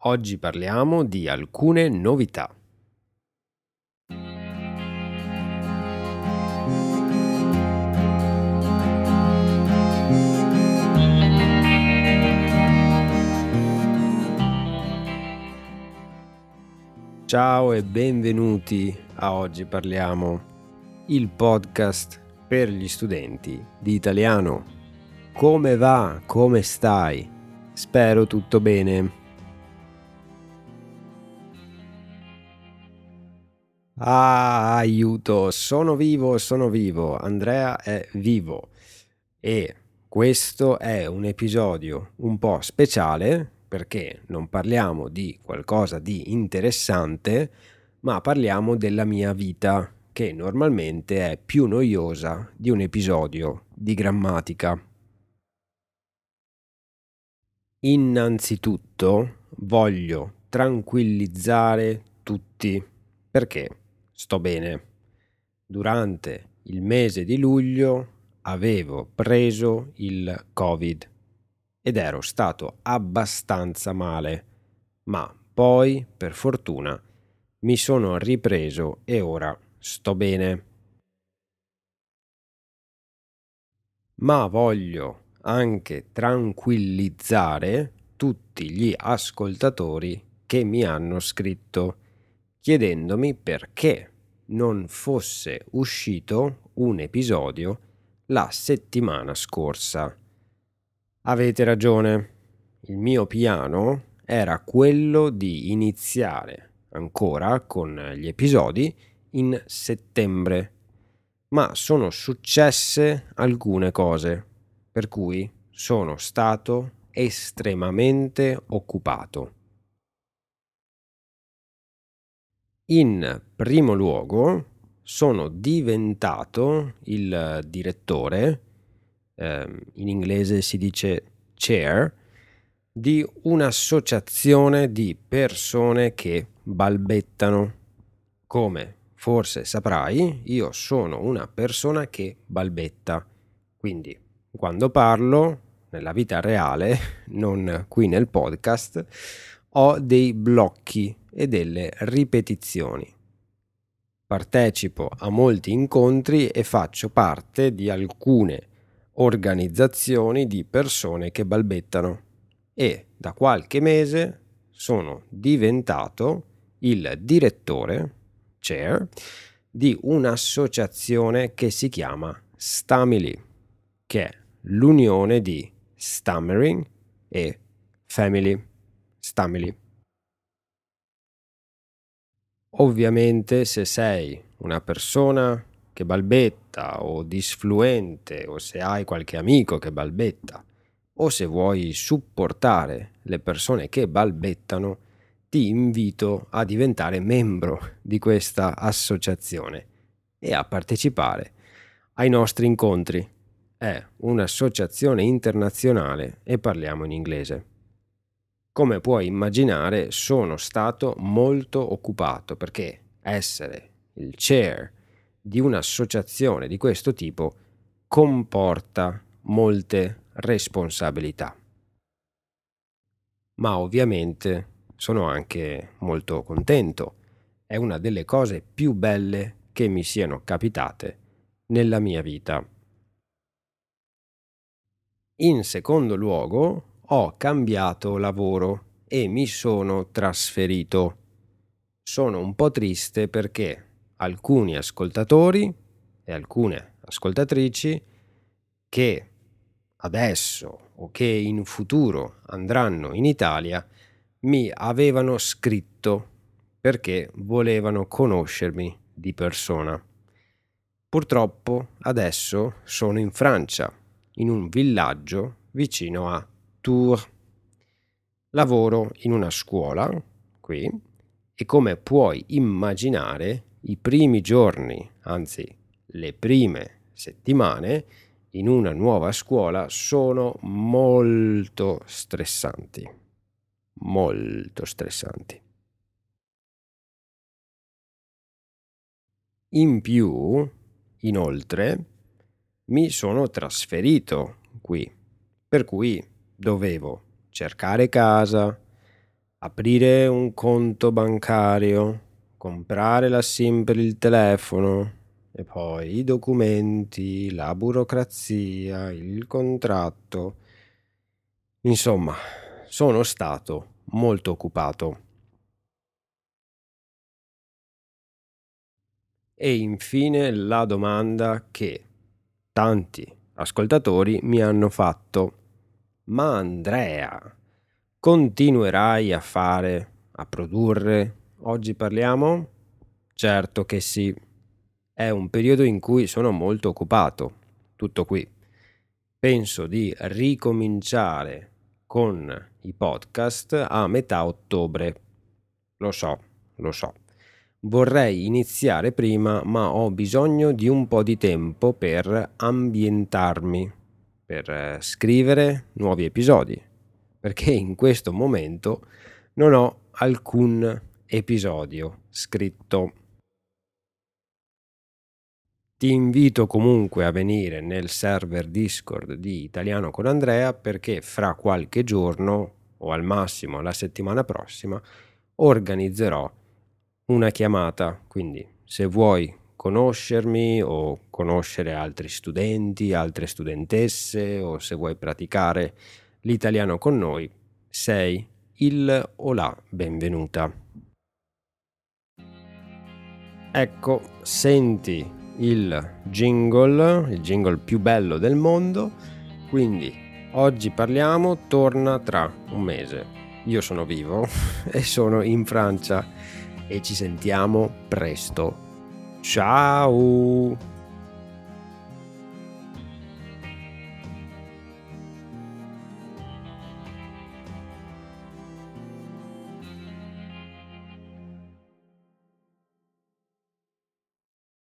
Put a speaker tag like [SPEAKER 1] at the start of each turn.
[SPEAKER 1] Oggi parliamo di alcune novità. Ciao e benvenuti a Oggi parliamo, il podcast per gli studenti di italiano. Come va? Come stai? Spero tutto bene. Ah, aiuto, sono vivo, sono vivo. Andrea è vivo. E questo è un episodio un po' speciale perché non parliamo di qualcosa di interessante, ma parliamo della mia vita, che normalmente è più noiosa di un episodio di grammatica. Innanzitutto voglio tranquillizzare tutti perché sto bene. Durante il mese di luglio avevo preso il Covid ed ero stato abbastanza male, ma poi, per fortuna, mi sono ripreso e ora sto bene. Ma voglio anche tranquillizzare tutti gli ascoltatori che mi hanno scritto chiedendomi perché non fosse uscito un episodio la settimana scorsa. Avete ragione, il mio piano era quello di iniziare ancora con gli episodi in settembre, ma sono successe alcune cose, per cui sono stato estremamente occupato. In primo luogo sono diventato il direttore ehm, in inglese si dice chair, di un'associazione di persone che balbettano. Come forse saprai, io sono una persona che balbetta, quindi quando parlo nella vita reale, non qui nel podcast, ho dei blocchi e delle ripetizioni. Partecipo a molti incontri e faccio parte di alcune organizzazioni di persone che balbettano e da qualche mese sono diventato il direttore, chair, di un'associazione che si chiama Stamily, che è l'unione di stammering e family. Stamily. Ovviamente se sei una persona che balbetta o disfluente o se hai qualche amico che balbetta o se vuoi supportare le persone che balbettano, ti invito a diventare membro di questa associazione e a partecipare ai nostri incontri. È un'associazione internazionale e parliamo in inglese. Come puoi immaginare, sono stato molto occupato perché essere il chair di un'associazione di questo tipo comporta molte responsabilità. Ma ovviamente sono anche molto contento. È una delle cose più belle che mi siano capitate nella mia vita. In secondo luogo, ho cambiato lavoro e mi sono trasferito. Sono un po' triste perché alcuni ascoltatori e alcune ascoltatrici che adesso o che in futuro andranno in Italia mi avevano scritto perché volevano conoscermi di persona. Purtroppo adesso sono in Francia, in un villaggio vicino a Tours. Lavoro in una scuola qui e come puoi immaginare i primi giorni, anzi le prime settimane, in una nuova scuola sono molto stressanti. Molto stressanti. In più, inoltre, mi sono trasferito qui, per cui dovevo cercare casa, aprire un conto bancario, comprare la SIM per il telefono e poi i documenti, la burocrazia, il contratto. Insomma, sono stato molto occupato. E infine la domanda che tanti ascoltatori mi hanno fatto. Ma Andrea, continuerai a fare, a produrre? Oggi parliamo? Certo che sì. È un periodo in cui sono molto occupato. Tutto qui. Penso di ricominciare con i podcast a metà ottobre. Lo so, lo so. Vorrei iniziare prima, ma ho bisogno di un po' di tempo per ambientarmi, per eh, scrivere nuovi episodi, perché in questo momento non ho alcun episodio scritto. Ti invito comunque a venire nel server Discord di Italiano con Andrea perché fra qualche giorno o al massimo la settimana prossima organizzerò una chiamata, quindi se vuoi conoscermi o conoscere altri studenti, altre studentesse o se vuoi praticare l'italiano con noi, sei il o la benvenuta. Ecco, senti il jingle, il jingle più bello del mondo, quindi oggi parliamo, torna tra un mese. Io sono vivo e sono in Francia e ci sentiamo presto. Ciao!